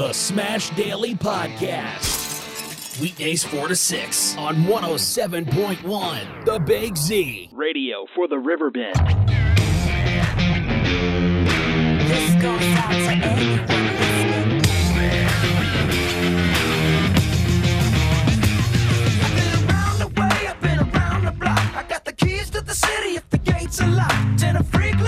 The Smash Daily Podcast. Weekdays 4 to 6 on 107.1 The Big Z. Radio for the Riverbend. This goes out to anyone listening. I've been around the way, I've been around the block. I got the keys to the city if the gates are locked. And a freak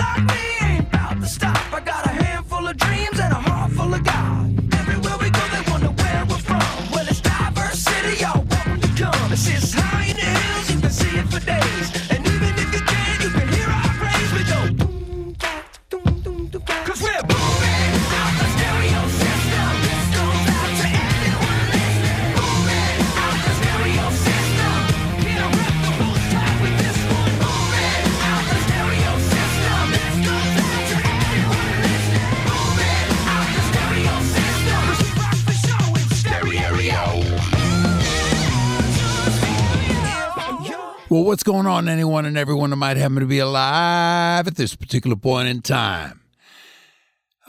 what's going on, anyone and everyone that might happen to be alive at this particular point in time?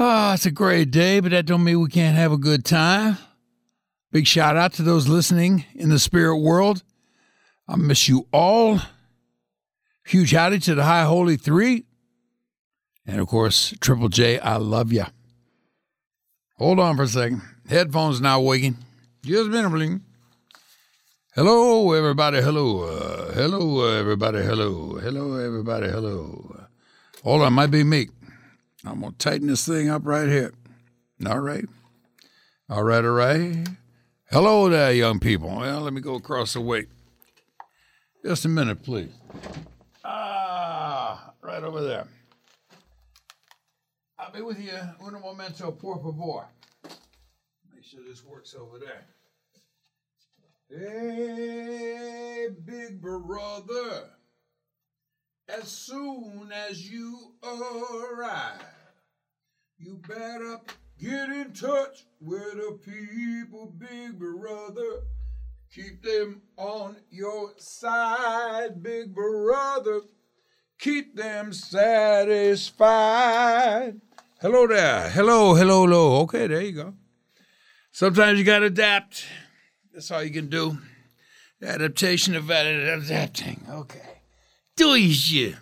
Ah, it's a great day, but that don't mean we can't have a good time. Big shout out to those listening in the spirit world. I miss you all. Huge howdy to the High Holy Three. And of course, Triple J, I love ya. Hold on for a second. Headphones now waking. Just been a please. Hello, everybody. Hello. Uh, hello, everybody. Hello. Hello, everybody. Hello. Hold on, might be me. I'm going to tighten this thing up right here. All right. All right, all right. Hello there, young people. Well, let me go across the way. Just a minute, please. Ah, right over there. I'll be with you. Un momento, por favor. Make sure this works over there. Hey, big brother, as soon as you arrive, you better get in touch with the people, big brother. Keep them on your side, big brother. Keep them satisfied. Hello there. Hello, hello, hello. Okay, there you go. Sometimes you got to adapt. That's all you can do. Adaptation of ad- adapting. Okay. Do you?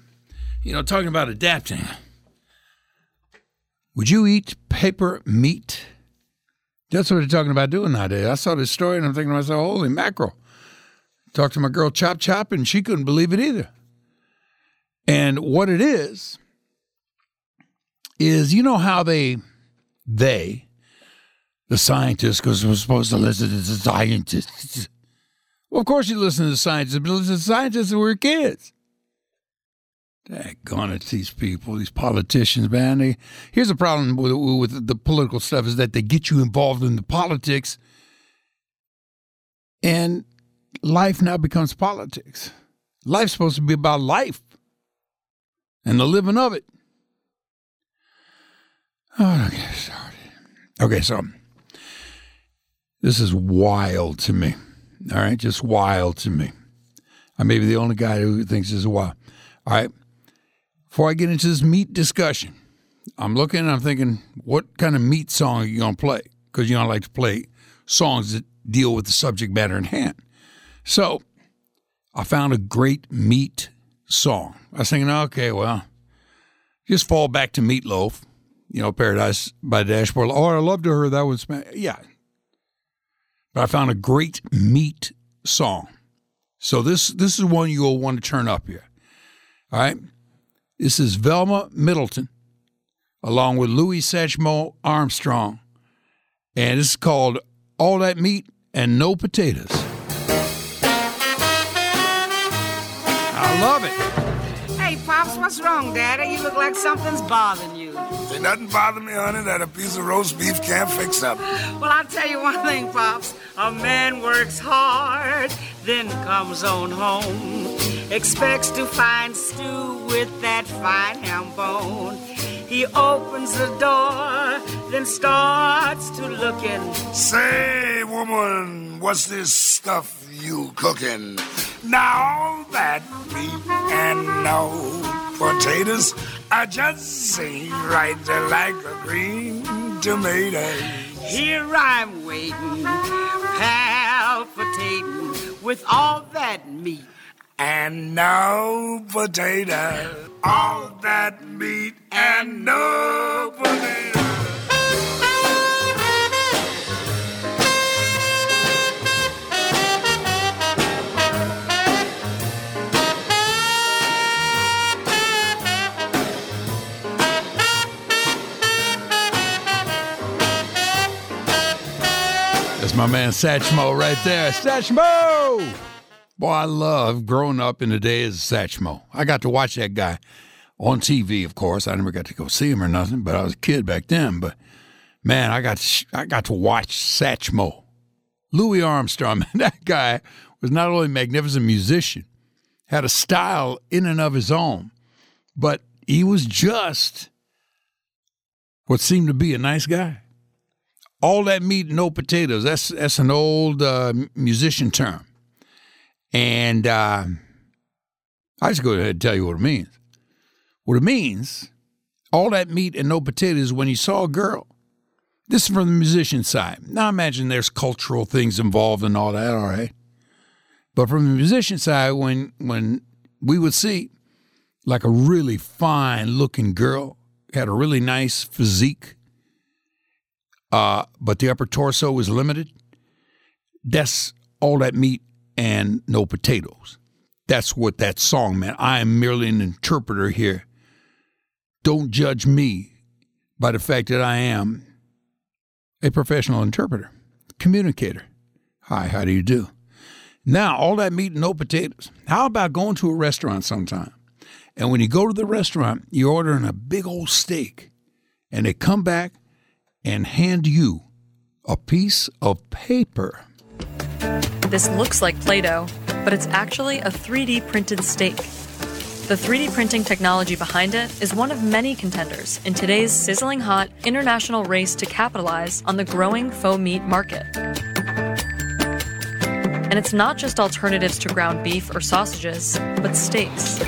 You know, talking about adapting. Would you eat paper meat? That's what they're talking about doing nowadays. I saw this story and I'm thinking to myself, holy mackerel. Talked to my girl Chop Chop and she couldn't believe it either. And what it is, is you know how they, they, the scientists, because we're supposed to listen to the scientists. Well, of course you listen to the scientists, but listen to the scientists we're kids. Daggone it, these people, these politicians, man. They, here's the problem with, with the political stuff is that they get you involved in the politics, and life now becomes politics. Life's supposed to be about life and the living of it. Oh, okay, started. Okay, so this is wild to me. All right, just wild to me. I may be the only guy who thinks this is wild. All right, before I get into this meat discussion, I'm looking and I'm thinking, what kind of meat song are you gonna play? Because you I like to play songs that deal with the subject matter in hand. So I found a great meat song. I was thinking, okay, well, just fall back to Meat Loaf, you know, Paradise by Dashboard. Oh, I loved her. That was, yeah. But I found a great meat song. So this this is one you'll want to turn up here. All right. This is Velma Middleton, along with Louis Satchmo Armstrong. And it's called All That Meat and No Potatoes. I love it. Pops, what's wrong, Daddy? You look like something's bothering you. Ain't nothing bother me, honey, that a piece of roast beef can't fix up. Well, I'll tell you one thing, Pops. A man works hard, then comes on home. Expects to find stew with that fine ham bone. He opens the door, then starts to look in. Say, woman, what's this stuff you cooking? Now all that meat and no potatoes, I just seem right there like a green tomato. Here I'm waiting, palpitating with all that meat. And no potato. All that meat and no potato. That's my man Satchmo right there. Satchmo! Boy, I love growing up in the days of Satchmo. I got to watch that guy on TV, of course. I never got to go see him or nothing, but I was a kid back then. But man, I got to, I got to watch Satchmo. Louis Armstrong, that guy was not only a magnificent musician, had a style in and of his own, but he was just what seemed to be a nice guy all that meat and no potatoes. That's that's an old uh, musician term, and uh, I just go ahead and tell you what it means. What it means, all that meat and no potatoes. When you saw a girl, this is from the musician side. Now imagine there's cultural things involved and all that. All right, but from the musician side, when when we would see like a really fine looking girl had a really nice physique uh, but the upper torso is limited. That's all that meat and no potatoes. That's what that song meant. I am merely an interpreter here. Don't judge me by the fact that I am a professional interpreter, communicator. Hi, how do you do? Now, all that meat and no potatoes. How about going to a restaurant sometime? And when you go to the restaurant, you're ordering a big old steak, and they come back and hand you a piece of paper. This looks like Play Doh, but it's actually a 3D printed steak. The 3D printing technology behind it is one of many contenders in today's sizzling hot international race to capitalize on the growing faux meat market. And it's not just alternatives to ground beef or sausages, but steaks.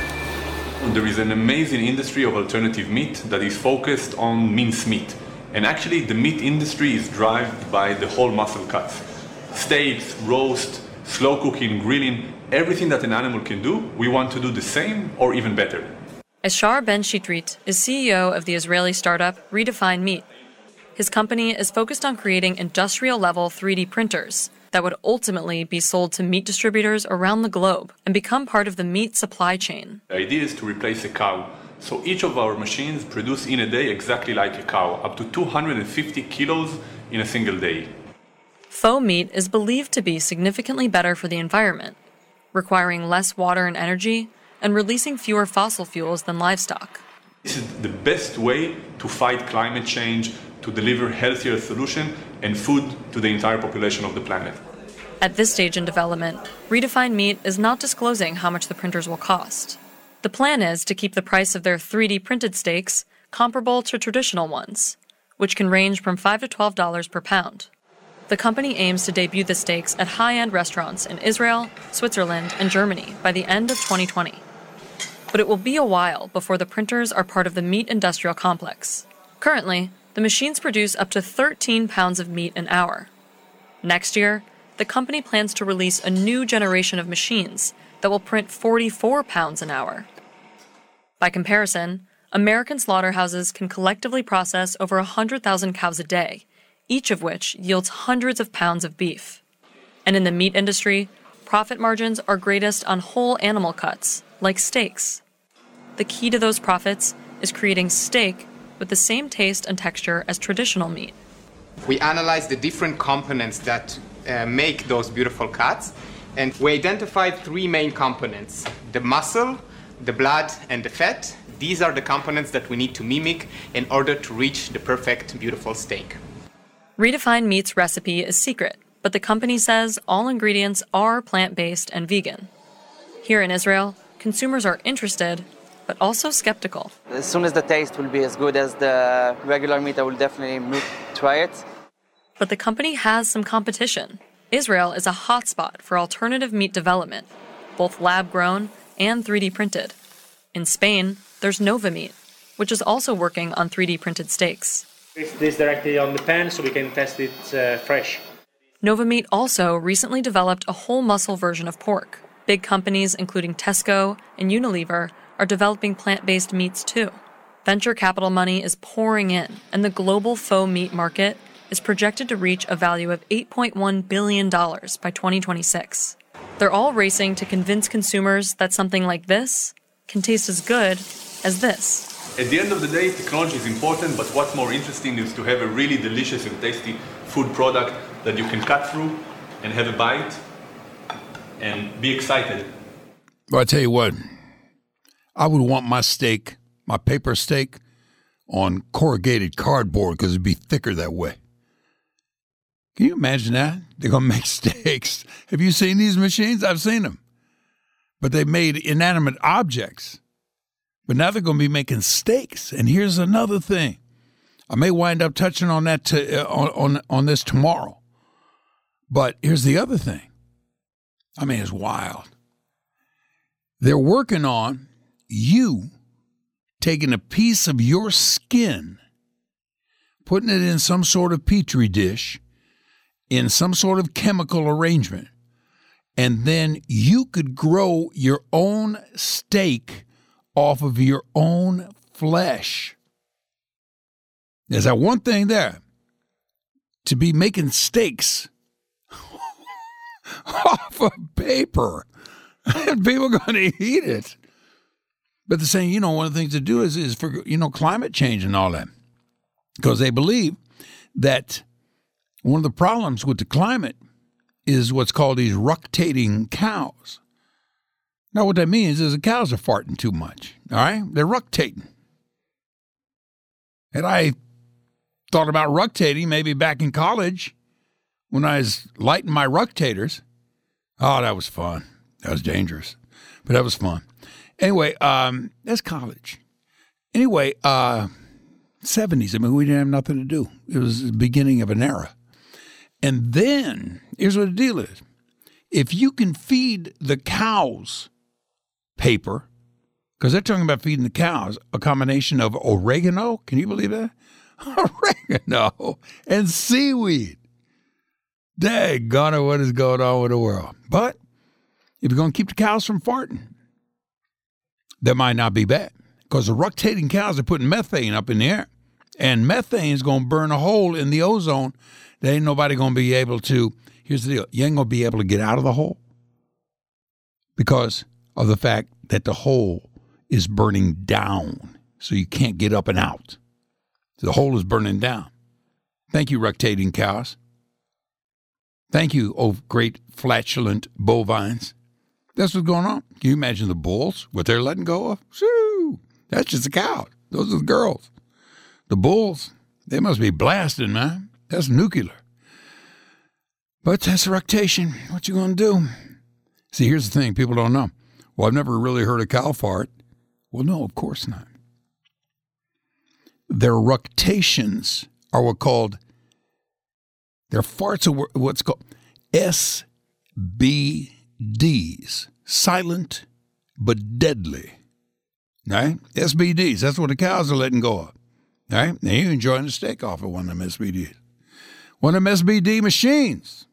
There is an amazing industry of alternative meat that is focused on mince meat. And actually, the meat industry is driven by the whole muscle cuts. Steaks, roast, slow cooking, grilling, everything that an animal can do, we want to do the same or even better. Eshchar Ben Shitrit is CEO of the Israeli startup Redefine Meat. His company is focused on creating industrial level 3D printers that would ultimately be sold to meat distributors around the globe and become part of the meat supply chain. The idea is to replace a cow. So each of our machines produce in a day exactly like a cow, up to 250 kilos in a single day. Faux meat is believed to be significantly better for the environment, requiring less water and energy and releasing fewer fossil fuels than livestock. This is the best way to fight climate change, to deliver healthier solution and food to the entire population of the planet. At this stage in development, Redefine Meat is not disclosing how much the printers will cost. The plan is to keep the price of their 3D printed steaks comparable to traditional ones, which can range from 5 to $12 per pound. The company aims to debut the steaks at high end restaurants in Israel, Switzerland, and Germany by the end of 2020. But it will be a while before the printers are part of the meat industrial complex. Currently, the machines produce up to 13 pounds of meat an hour. Next year, the company plans to release a new generation of machines that will print 44 pounds an hour. By comparison, American slaughterhouses can collectively process over 100,000 cows a day, each of which yields hundreds of pounds of beef. And in the meat industry, profit margins are greatest on whole animal cuts, like steaks. The key to those profits is creating steak with the same taste and texture as traditional meat. We analyzed the different components that uh, make those beautiful cuts, and we identified three main components the muscle, the blood, and the fat. These are the components that we need to mimic in order to reach the perfect, beautiful steak. Redefine Meat's recipe is secret, but the company says all ingredients are plant based and vegan. Here in Israel, consumers are interested, but also skeptical. As soon as the taste will be as good as the regular meat, I will definitely try it. But the company has some competition. Israel is a hotspot for alternative meat development, both lab grown and 3D printed. In Spain, there's Novameat, which is also working on 3D printed steaks. It's this directly on the pan so we can test it uh, fresh. Novameat also recently developed a whole muscle version of pork. Big companies, including Tesco and Unilever, are developing plant based meats too. Venture capital money is pouring in, and the global faux meat market is projected to reach a value of $8.1 billion by 2026. They're all racing to convince consumers that something like this can taste as good as this. At the end of the day, technology is important, but what's more interesting is to have a really delicious and tasty food product that you can cut through and have a bite and be excited. Well, I tell you what, I would want my steak, my paper steak, on corrugated cardboard because it'd be thicker that way. Can you imagine that? They're going to make steaks. Have you seen these machines? I've seen them. But they made inanimate objects. But now they're going to be making steaks. And here's another thing. I may wind up touching on that to, uh, on, on on this tomorrow. But here's the other thing. I mean, it's wild. They're working on you taking a piece of your skin, putting it in some sort of petri dish, in some sort of chemical arrangement, and then you could grow your own steak off of your own flesh. There's that one thing there to be making steaks off of paper, and people are going to eat it. But they're saying, you know, one of the things to do is, is for, you know, climate change and all that. Because they believe that one of the problems with the climate is what's called these ructating cows. Now, what that means is the cows are farting too much. All right? They're ructating. And I thought about ructating maybe back in college when I was lighting my ructators. Oh, that was fun. That was dangerous, but that was fun. Anyway, um, that's college. Anyway, uh, 70s. I mean, we didn't have nothing to do. It was the beginning of an era. And then, here's what the deal is if you can feed the cows paper, because they're talking about feeding the cows a combination of oregano, can you believe that? Oregano and seaweed. Daggone it, what is going on with the world? But if you're going to keep the cows from farting, that might not be bad because the ructating cows are putting methane up in the air. And methane is going to burn a hole in the ozone that ain't nobody going to be able to. Here's the deal you ain't to be able to get out of the hole because of the fact that the hole is burning down. So you can't get up and out. The hole is burning down. Thank you, ructating cows. Thank you, oh great flatulent bovines. That's what's going on. Can you imagine the bulls, what they're letting go of? Shoo! That's just the cow. Those are the girls. The bulls, they must be blasting, man. That's nuclear. But that's. What you gonna do? See, here's the thing people don't know. Well, I've never really heard a cow fart. Well, no, of course not. Their ructations are what called their farts are what's called SBDs, silent but deadly. Right? SBDs. That's what the cows are letting go of. Right? Now you're enjoying the steak off of one of them SBDs. One of them SBD machines.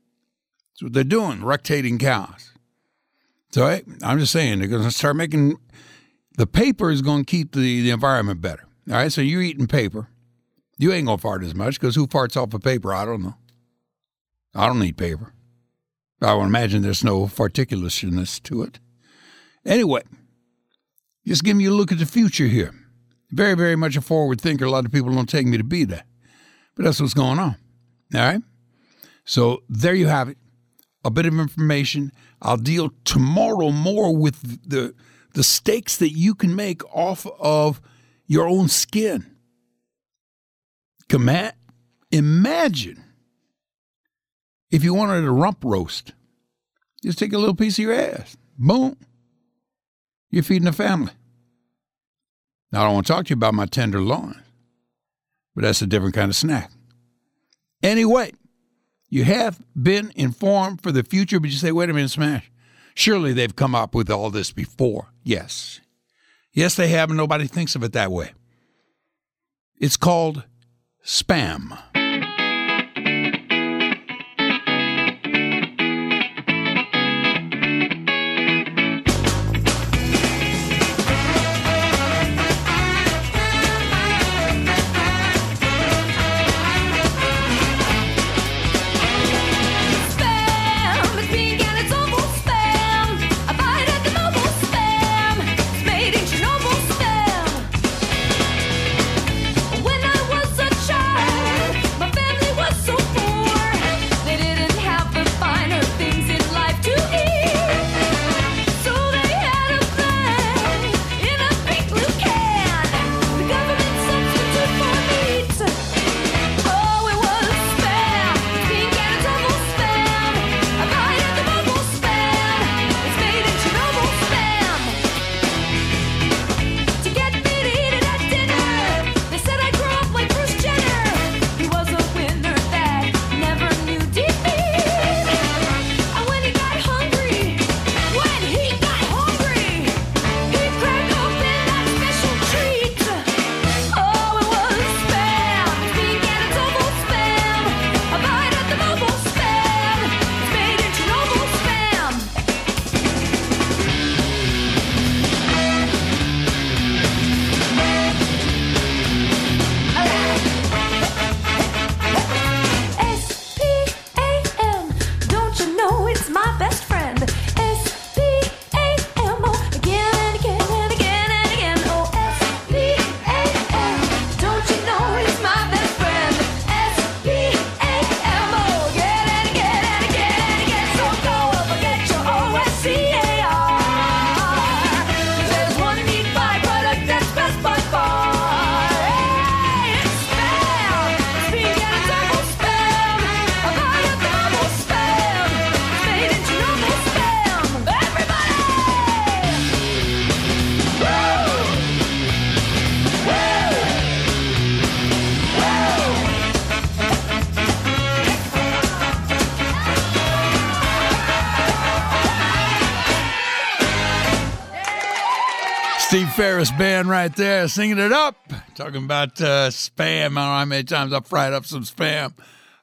That's what they're doing, ructating cows. So right, I'm just saying they're going to start making the paper is going to keep the, the environment better. All right, so you're eating paper. You ain't going to fart as much because who farts off of paper? I don't know. I don't need paper. I would imagine there's no particulousness to it. Anyway, just giving you a look at the future here. Very, very much a forward thinker. A lot of people don't take me to be that. But that's what's going on. All right? So there you have it. A bit of information. I'll deal tomorrow more with the the stakes that you can make off of your own skin. Come imagine if you wanted a rump roast, just take a little piece of your ass. Boom. You're feeding the family. Now, I don't want to talk to you about my tenderloin, but that's a different kind of snack. Anyway, you have been informed for the future, but you say, wait a minute, Smash. Surely they've come up with all this before. Yes. Yes, they have, and nobody thinks of it that way. It's called Spam. Steve band right there singing it up, talking about uh, spam. I don't know how many times I fried up some spam.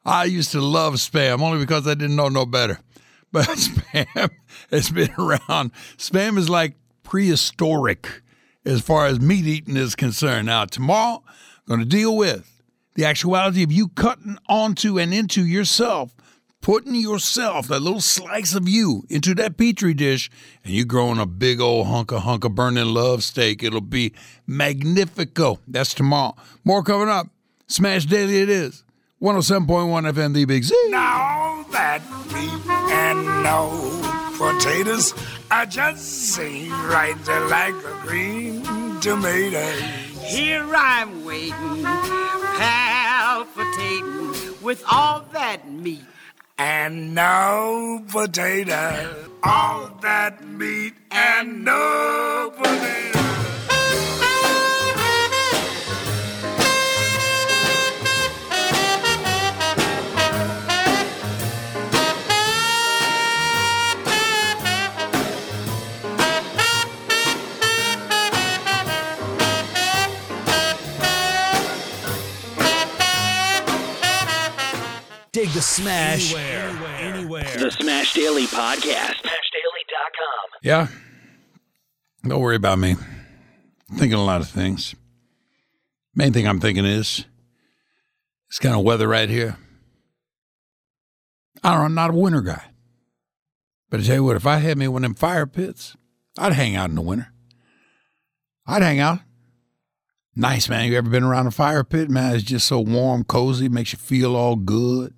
I used to love spam only because I didn't know no better. But spam has been around. Spam is like prehistoric as far as meat eating is concerned. Now, tomorrow, I'm going to deal with the actuality of you cutting onto and into yourself, putting yourself, that little slice of you, into that petri dish, and you're growing a big old hunk of hunk of burning love steak. It'll be magnifico. That's tomorrow. More coming up. Smash Daily it is. 107.1 FM, the Big Z. Now that meat and no potatoes, I just seem right there like a green tomato. Here I'm waiting, palpitating with all that meat. And no potato, all that meat and no potato. The Smash anywhere. anywhere. The Smash Daily Podcast. SmashDaily.com. Yeah. Don't worry about me. thinking a lot of things. Main thing I'm thinking is this kind of weather right here. I don't know, I'm not a winter guy. But I tell you what, if I had me one of them fire pits, I'd hang out in the winter. I'd hang out. Nice, man. You ever been around a fire pit? Man, it's just so warm, cozy, makes you feel all good.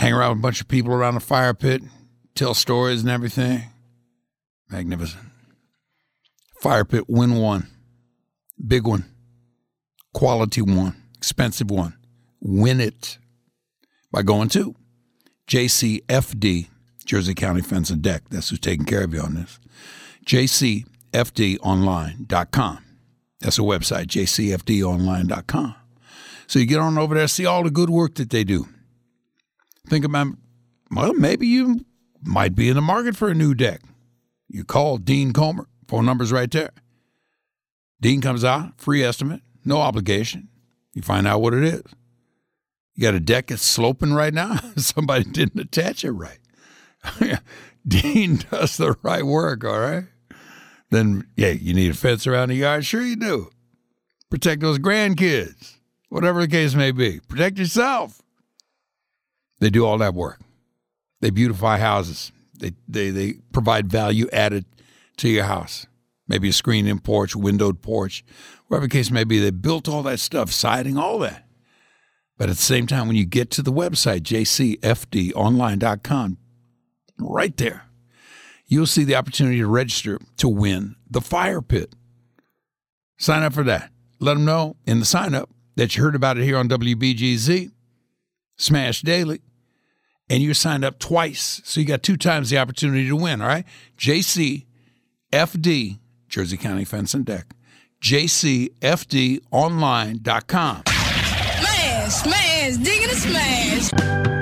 Hang around with a bunch of people around the fire pit, tell stories and everything. Magnificent. Fire pit win one. Big one. Quality one. Expensive one. Win it by going to JCFD, Jersey County Fence and Deck. That's who's taking care of you on this. JCFDonline.com. That's a website, jcfdonline.com. So you get on over there, see all the good work that they do. Think about, well, maybe you might be in the market for a new deck. You call Dean Comer, phone number's right there. Dean comes out, free estimate, no obligation. You find out what it is. You got a deck that's sloping right now. Somebody didn't attach it right. Dean does the right work, all right? Then, yeah, you need a fence around the yard. Sure, you do. Protect those grandkids, whatever the case may be. Protect yourself. They do all that work. They beautify houses. They they they provide value added to your house. Maybe a screened in porch, windowed porch, whatever the case may be. They built all that stuff, siding, all that. But at the same time, when you get to the website, jcfdonline.com, right there, you'll see the opportunity to register to win the fire pit. Sign up for that. Let them know in the sign up that you heard about it here on WBGZ, Smash Daily, and you're signed up twice. So you got two times the opportunity to win, all right? JCFD, Jersey County Fence and Deck, jcfdonline.com. Smash, smash, digging a smash.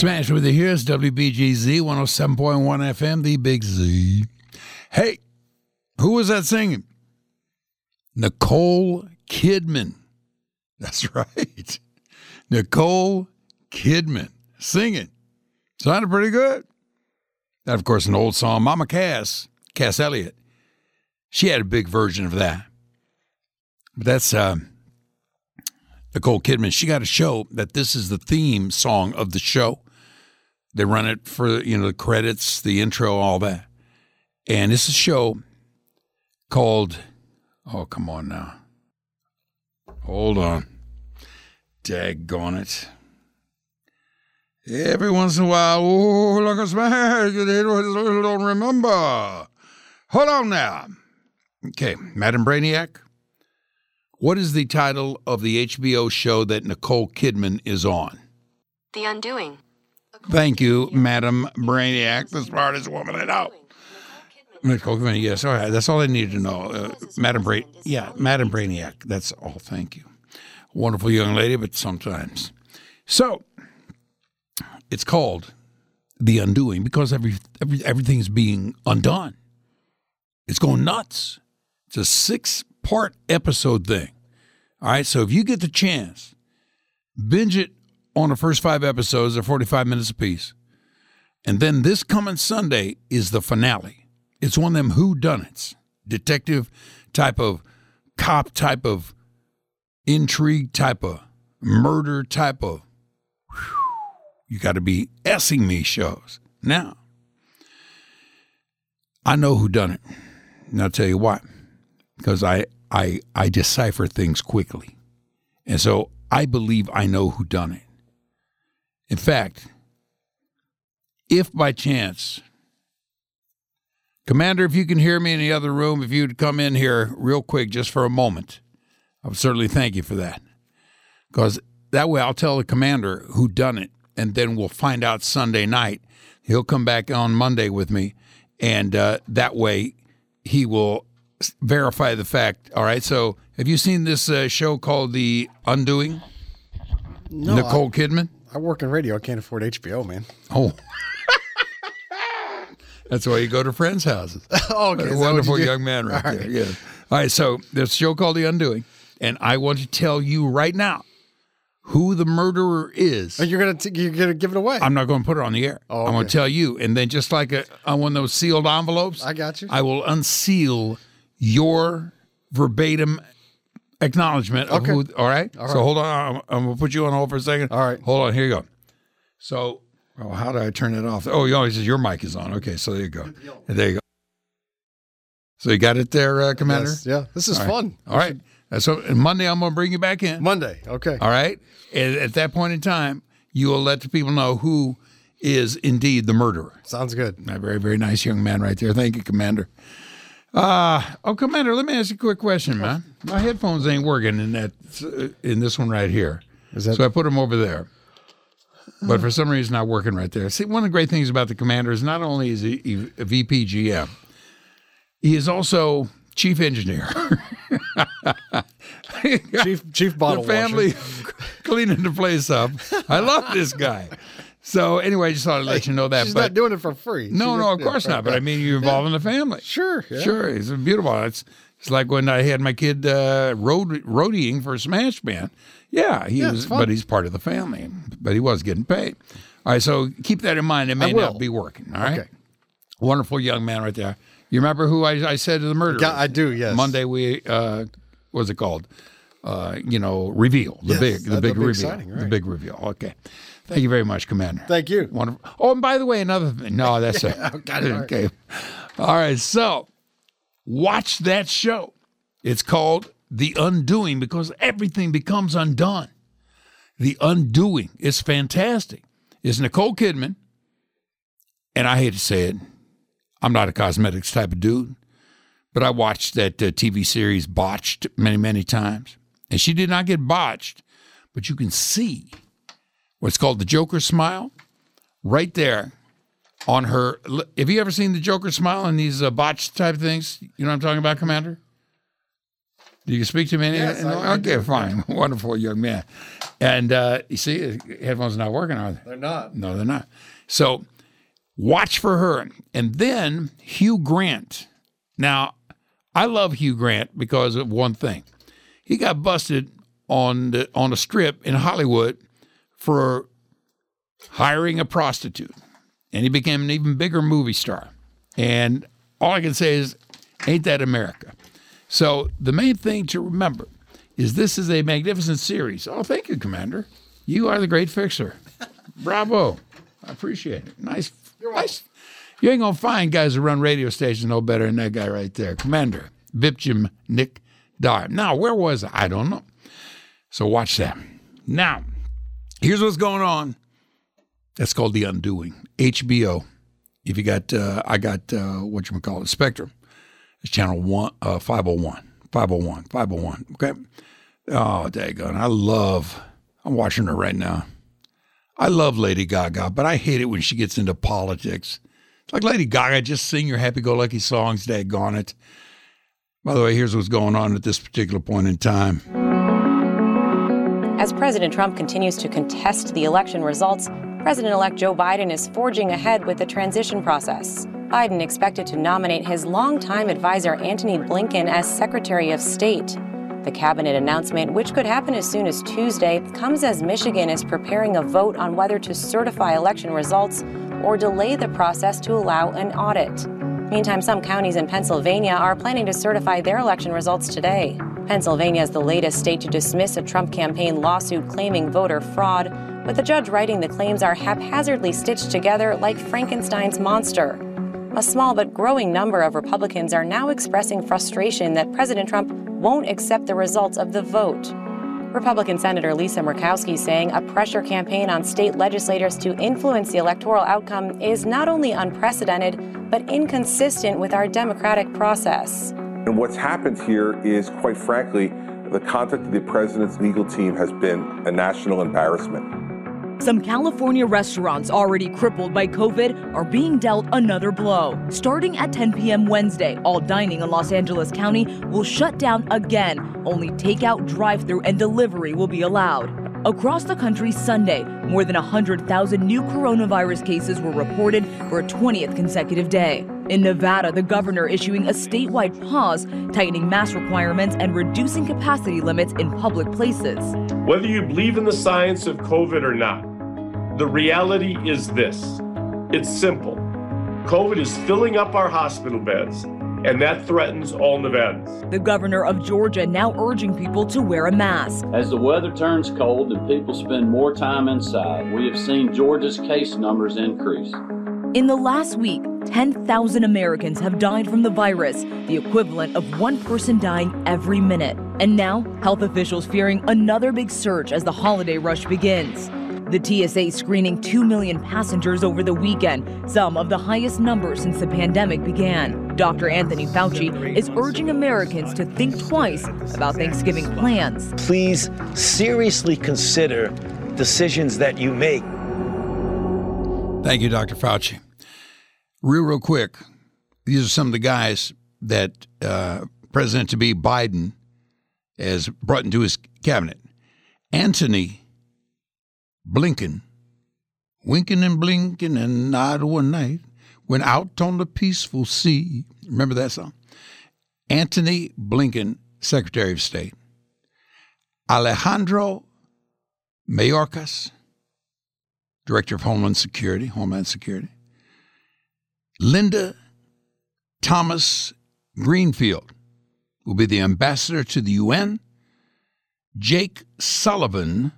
Smash with you. Here's WBGZ 107.1 FM, the Big Z. Hey, who was that singing? Nicole Kidman. That's right. Nicole Kidman singing. Sounded pretty good. That, of course, an old song. Mama Cass, Cass Elliot, she had a big version of that. But that's uh, Nicole Kidman. She got a show that this is the theme song of the show. They run it for you know the credits, the intro, all that. And it's a show called Oh, come on now. Hold on. Daggone it. Every once in a while, oh, like a smash, you don't remember. Hold on now. Okay, Madam Brainiac, what is the title of the HBO show that Nicole Kidman is on? The Undoing. Thank you, Madam Brainiac, the smartest woman I know. Nicole Kidman, yes, all right. That's all I needed to know. Uh, Madam Brain, yeah, Madam Brainiac. That's all. Thank you. Wonderful young lady, but sometimes. So it's called The Undoing because every, every everything's being undone. It's going nuts. It's a six part episode thing. All right. So if you get the chance, binge it on the first five episodes. They're 45 minutes apiece. And then this coming Sunday is the finale. It's one of them who whodunits, detective type of cop type of intrigue type of murder type of you got to be essing me shows. Now, I know who done it. And I'll tell you why. Because I I I decipher things quickly. And so I believe I know who done it. In fact, if by chance Commander, if you can hear me in the other room, if you'd come in here real quick just for a moment, I would certainly thank you for that. Because that way I'll tell the commander who done it, and then we'll find out Sunday night. He'll come back on Monday with me, and uh, that way he will verify the fact. All right. So, have you seen this uh, show called The Undoing? No, Nicole Kidman. I work in radio. I can't afford HBO, man. Oh. That's why you go to friends' houses. Oh, okay. A wonderful you young man right All there. right. Yeah. All right. So there's a show called The Undoing, and I want to tell you right now who the murderer is. Oh, you're gonna t- you're gonna give it away. I'm not going to put it on the air. Oh, I'm gonna tell you, and then just like a, on one of those sealed envelopes, I got you. I will unseal your verbatim acknowledgement of Okay. who. All right. All So hold on. I'm, I'm to put you on hold for a second. All right. Hold on. Here you go. So, oh, how do I turn it off? Oh, you always says your mic is on. Okay, so there you go. There you go. So you got it there, uh, Commander. Yes, yeah, this is All right. fun. All right. Uh, So and Monday, I'm going to bring you back in. Monday. Okay. All right. And at that point in time, you will let the people know who is indeed the murderer. Sounds good. A very, very nice young man right there. Thank you, Commander. Uh, oh, Commander, let me ask you a quick question, man. My headphones ain't working in that in this one right here. Is that- so I put them over there. But for some reason, not working right there. See, one of the great things about the commander is not only is he a VP GM, he is also chief engineer. Chief Chief bottle the family washer. cleaning the place up. I love this guy. So anyway, I just thought I'd let you know that. She's but not doing it for free. no, no, of course not. But I mean, you're involved in the family. Sure. yeah. Sure, it's beautiful. It's it's like when I had my kid uh, road roadieing for Smash Band. Yeah, he Yeah, was, but he's part of the family. But he was getting paid. All right, so keep that in mind. It may not be working. All right, Okay. wonderful young man right there. You remember who I, I said to the murderer? Yeah, I do, yes. Monday we uh, what's it called? Uh, you know, reveal the Yes, big the big big reveal. signing, The big reveal. Okay. Thank you very much, Commander. Thank you. Wonderful. Oh, and by the way, another thing. No, that's it. got it. Okay. All right. So watch that show. It's called The Undoing because everything becomes undone. The Undoing is fantastic. It's Nicole Kidman, and I hate to say it, I'm not a cosmetics type of dude, but I watched that uh, TV series Botched many, many times. And she did not get botched, but you can see what's called the Joker smile right there on her. Have you ever seen the Joker smile in these uh, botched type things? You know what I'm talking about, Commander? Do you speak to me? Yes, okay, do. fine. Wonderful young man. And uh, you see, headphones not working, are they? They're not. No, they're not. So watch for her. And then Hugh Grant. Now, I love Hugh Grant because of one thing. He got busted on the, on a strip in Hollywood for hiring a prostitute. And he became an even bigger movie star. And all I can say is, ain't that America? So the main thing to remember is this is a magnificent series. Oh, thank you, Commander. You are the great fixer. Bravo. I appreciate it. Nice. nice. You ain't gonna find guys who run radio stations no better than that guy right there, Commander Vipchim Nick Dar. Now, where was I? I don't know. So watch that. Now, here's what's going on. That's called The Undoing. HBO. If you got, uh, I got uh, what you call it, Spectrum. It's channel one, uh, 501, 501, 501. Okay. Oh, daggone. I love, I'm watching her right now. I love Lady Gaga, but I hate it when she gets into politics. It's like Lady Gaga, just sing your happy go lucky songs, daggone it. By the way, here's what's going on at this particular point in time. As President Trump continues to contest the election results, President elect Joe Biden is forging ahead with the transition process. Biden expected to nominate his longtime advisor Antony Blinken as Secretary of State. The cabinet announcement, which could happen as soon as Tuesday, comes as Michigan is preparing a vote on whether to certify election results or delay the process to allow an audit. Meantime, some counties in Pennsylvania are planning to certify their election results today. Pennsylvania is the latest state to dismiss a Trump campaign lawsuit claiming voter fraud, with the judge writing the claims are haphazardly stitched together like Frankenstein's monster. A small but growing number of Republicans are now expressing frustration that President Trump won't accept the results of the vote. Republican Senator Lisa Murkowski saying a pressure campaign on state legislators to influence the electoral outcome is not only unprecedented, but inconsistent with our democratic process. And what's happened here is, quite frankly, The conduct of the president's legal team has been a national embarrassment. Some California restaurants already crippled by COVID are being dealt another blow. Starting at 10 p.m. Wednesday, all dining in Los Angeles County will shut down again. Only takeout, drive through, and delivery will be allowed. Across the country Sunday, more than 100,000 new coronavirus cases were reported for a 20th consecutive day. In Nevada, the governor issuing a statewide pause, tightening mask requirements and reducing capacity limits in public places. Whether you believe in the science of COVID or not, the reality is this it's simple. COVID is filling up our hospital beds, and that threatens all Nevadans. The governor of Georgia now urging people to wear a mask. As the weather turns cold and people spend more time inside, we have seen Georgia's case numbers increase. In the last week, 10,000 Americans have died from the virus, the equivalent of one person dying every minute. And now, health officials fearing another big surge as the holiday rush begins. The TSA screening 2 million passengers over the weekend, some of the highest numbers since the pandemic began. Dr. Anthony Fauci is urging Americans to think twice about Thanksgiving plans. Please seriously consider decisions that you make. Thank you, Dr. Fauci. Real, real quick, these are some of the guys that uh, President to be Biden has brought into his cabinet. Antony Blinken, winking and blinking and nod one night, went out on the peaceful sea. Remember that song? Antony Blinken, Secretary of State. Alejandro Mayorkas, Director of Homeland Security, Homeland Security. Linda Thomas Greenfield will be the ambassador to the UN. Jake Sullivan,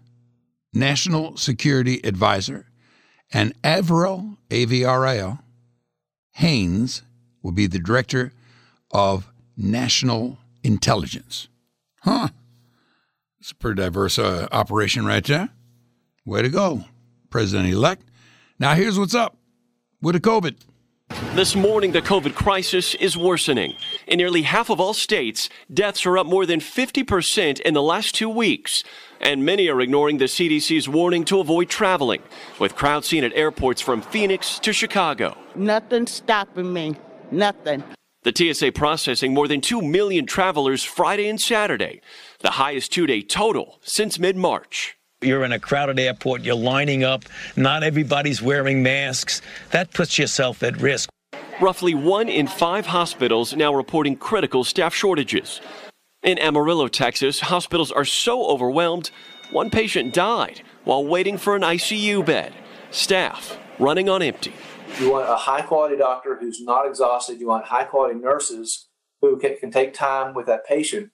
National Security Advisor, and Avril, A-V-R-I-L, Haines will be the Director of National Intelligence. Huh. It's a pretty diverse uh, operation right there. Way to go, President elect. Now, here's what's up with the COVID. This morning, the COVID crisis is worsening. In nearly half of all states, deaths are up more than 50% in the last two weeks. And many are ignoring the CDC's warning to avoid traveling, with crowds seen at airports from Phoenix to Chicago. Nothing stopping me. Nothing. The TSA processing more than 2 million travelers Friday and Saturday, the highest two day total since mid March. You're in a crowded airport, you're lining up, not everybody's wearing masks. That puts yourself at risk. Roughly one in five hospitals now reporting critical staff shortages. In Amarillo, Texas, hospitals are so overwhelmed, one patient died while waiting for an ICU bed. Staff running on empty. You want a high quality doctor who's not exhausted. You want high quality nurses who can, can take time with that patient,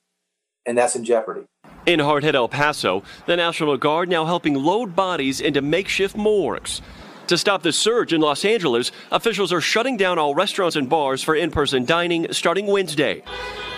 and that's in jeopardy. In hard hit El Paso, the National Guard now helping load bodies into makeshift morgues. To stop the surge in Los Angeles, officials are shutting down all restaurants and bars for in person dining starting Wednesday.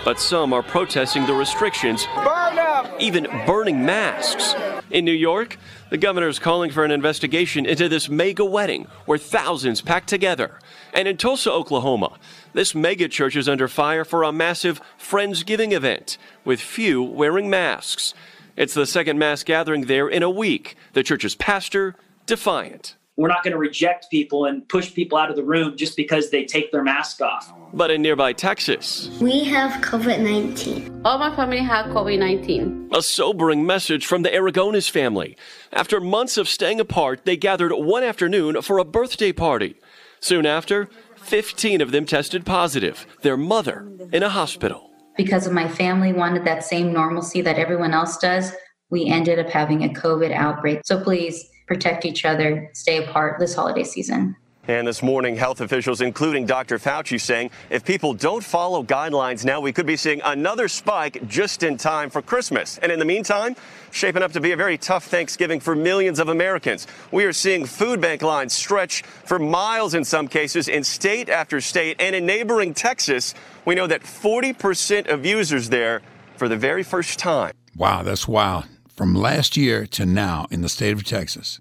But some are protesting the restrictions, Burn up! even burning masks. In New York, the governor is calling for an investigation into this mega wedding where thousands packed together. And in Tulsa, Oklahoma, this mega church is under fire for a massive Friendsgiving event with few wearing masks. It's the second mass gathering there in a week. The church's pastor defiant. We're not going to reject people and push people out of the room just because they take their mask off. But in nearby Texas, We have COVID 19. All my family have COVID 19. a sobering message from the Aragones family. After months of staying apart, they gathered one afternoon for a birthday party. Soon after, 15 of them tested positive, their mother in a hospital. because of my family wanted that same normalcy that everyone else does, we ended up having a COVID outbreak. So please protect each other, stay apart this holiday season. And this morning, health officials, including Dr. Fauci, saying if people don't follow guidelines now, we could be seeing another spike just in time for Christmas. And in the meantime, shaping up to be a very tough Thanksgiving for millions of Americans. We are seeing food bank lines stretch for miles in some cases in state after state. And in neighboring Texas, we know that 40% of users there for the very first time. Wow, that's wild. From last year to now in the state of Texas,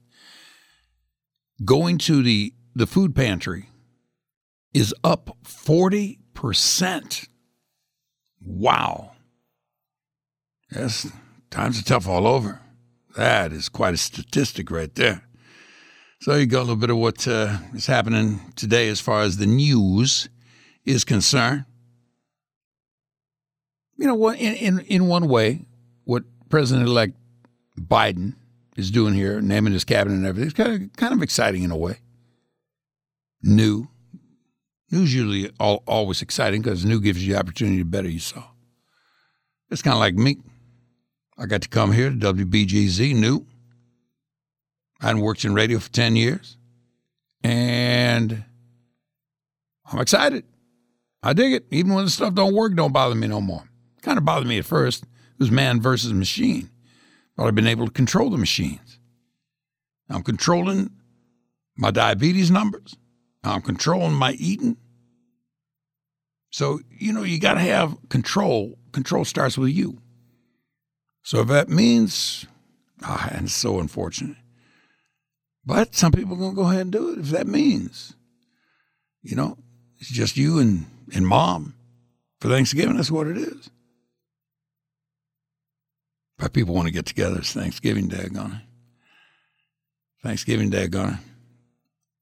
going to the, the food pantry is up 40%. Wow. Yes, times are tough all over. That is quite a statistic right there. So you got a little bit of what uh, is happening today as far as the news is concerned. You know? In in, in one way, what President-elect Biden is doing here, naming his cabinet and everything, it's kind of kind of exciting in a way. New, new's usually all, always exciting because new gives you the opportunity to better yourself. It's kind of like me. I got to come here to WBGZ, new. I hadn't worked in radio for 10 years. And I'm excited. I dig it. Even when the stuff don't work, don't bother me no more. Kind of bothered me at first. It was man versus machine. I've been able to control the machines. I'm controlling my diabetes numbers. I'm controlling my eating. So, you know, you got to have control. Control starts with you. So if that means, ah, and it's so unfortunate. But some people are going to go ahead and do it if that means, you know, it's just you and, and mom for Thanksgiving. That's what it is. But people want to get together. It's Thanksgiving Day, gone. Thanksgiving Day, gone.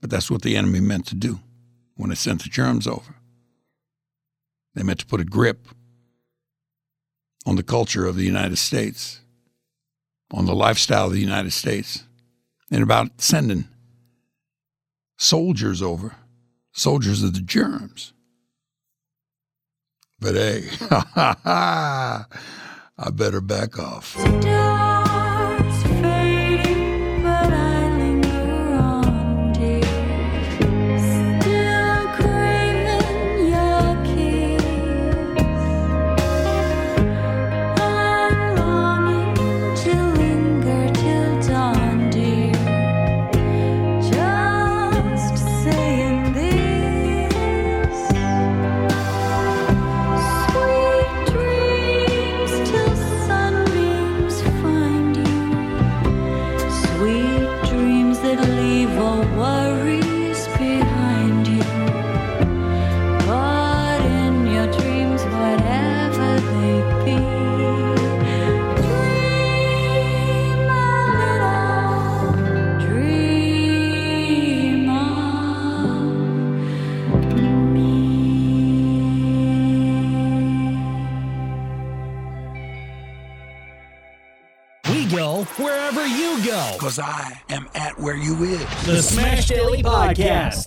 But that's what the enemy meant to do when it sent the germs over. They meant to put a grip on the culture of the United States, on the lifestyle of the United States, and about sending soldiers over, soldiers of the germs. But hey, I better back off.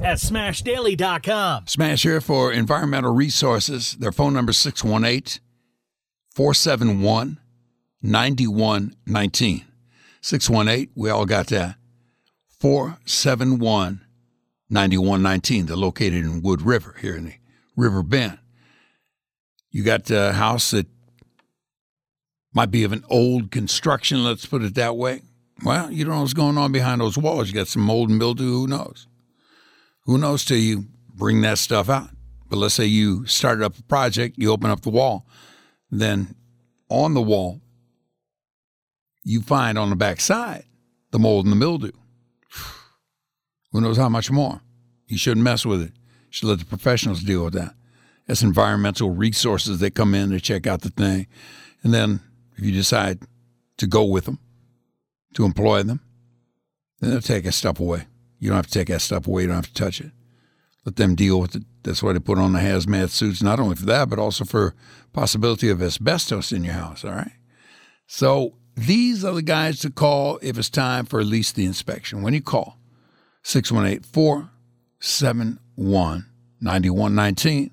At smashdaily.com. Smash here for environmental resources. Their phone number is 618 471 9119. 618, we all got that. 471 9119. They're located in Wood River here in the River Bend. You got a house that might be of an old construction, let's put it that way. Well, you don't know what's going on behind those walls. You got some mold and mildew, who knows? Who knows till you bring that stuff out? But let's say you started up a project, you open up the wall, then on the wall, you find on the back side the mold and the mildew. Who knows how much more? You shouldn't mess with it. You should let the professionals deal with that. That's environmental resources. that come in, to check out the thing. And then if you decide to go with them, to employ them, then they'll take that stuff away. You don't have to take that stuff away. You don't have to touch it. Let them deal with it. That's why they put on the hazmat suits, not only for that, but also for possibility of asbestos in your house. All right. So these are the guys to call if it's time for at least the inspection. When you call 618 471 9119,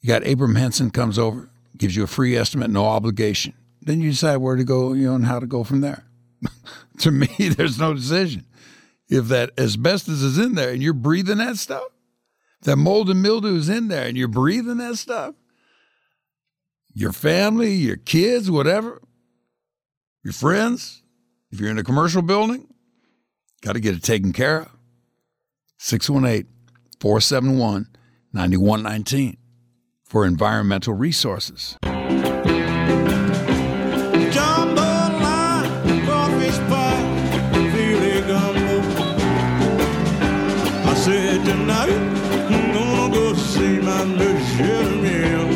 you got Abram Henson comes over, gives you a free estimate, no obligation. Then you decide where to go, you know, and how to go from there. to me, there's no decision. If that asbestos is in there and you're breathing that stuff, that mold and mildew is in there and you're breathing that stuff, your family, your kids, whatever, your friends, if you're in a commercial building, got to get it taken care of. 618 471 9119 for environmental resources. See my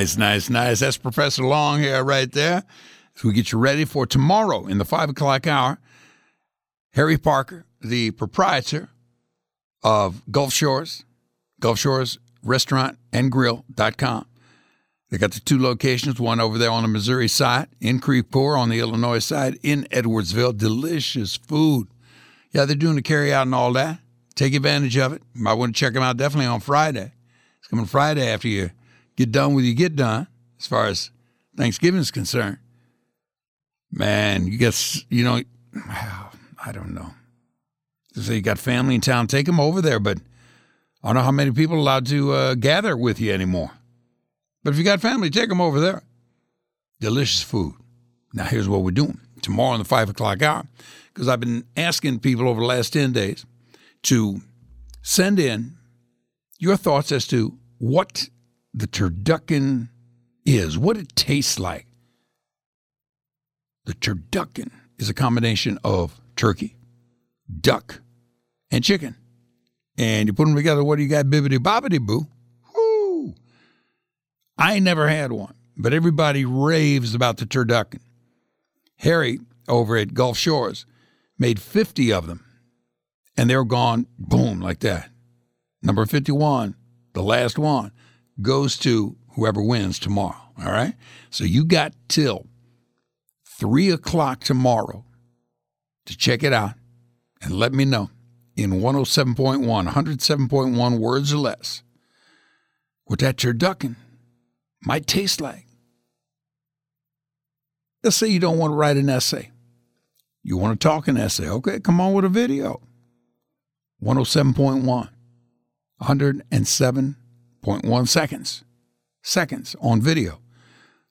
Nice, nice, nice. That's Professor Long right there. So we get you ready for tomorrow in the five o'clock hour. Harry Parker, the proprietor of Gulf Shores, Gulf Shores Restaurant and Grill.com. They got the two locations, one over there on the Missouri side, in Creve Coeur on the Illinois side, in Edwardsville. Delicious food. Yeah, they're doing the carry out and all that. Take advantage of it. Might want to check them out definitely on Friday. It's coming Friday after you get done with you get done, as far as Thanksgiving is concerned. Man, you guess, you know, I don't know. So you got family in town, take them over there, but I don't know how many people allowed to uh, gather with you anymore. But if you got family, take them over there. Delicious food. Now, here's what we're doing tomorrow in the five o'clock hour, because I've been asking people over the last 10 days to send in your thoughts as to what the turducken is, what it tastes like. The turducken is a combination of turkey, duck, and chicken. And you put them together, what do you got? Bibbity bobbity boo. Woo! I never had one, but everybody raves about the turducken. Harry over at Gulf Shores made 50 of them, and they're gone, boom, like that. Number 51, the last one, goes to whoever wins tomorrow. All right? So you got till 3 o'clock tomorrow to check it out and let me know in 107.1, 107.1 words or less what that turducken might taste like. Let's say you don't want to write an essay. You want to talk an essay. Okay, come on with a video. 107.1, 107.1 seconds. Seconds on video.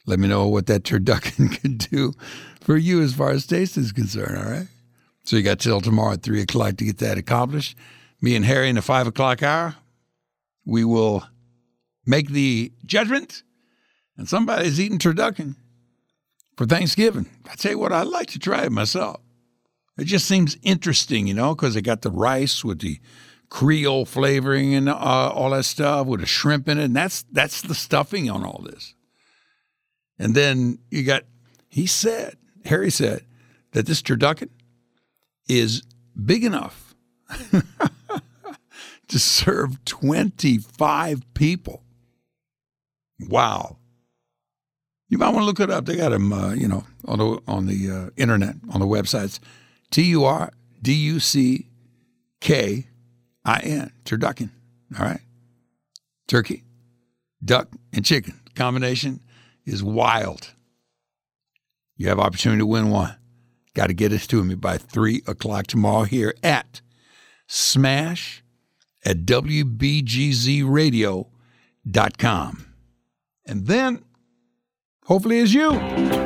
Let me know what that turducken can do for you as far as taste is concerned, all right? So you got till tomorrow at 3 o'clock to get that accomplished. Me and Harry in the 5 o'clock hour, we will make the judgment, and somebody's eating turducken for Thanksgiving. I tell you what, I'd like to try it myself. It just seems interesting, you know, because they got the rice with the Creole flavoring and uh, all that stuff with the shrimp in it, and that's that's the stuffing on all this. And then you got, he said, Harry said that this turducken is big enough to serve 25 people. Wow. You might want to look it up. They got them, uh, you know, on the on the uh, internet, on the websites. T U R D U C K I N, turducken. All right. Turkey, duck, and chicken. Combination is wild. You have opportunity to win one. Got to get it to me by 3 o'clock tomorrow here at smash at WBGZradio.com. And then, hopefully, it's you.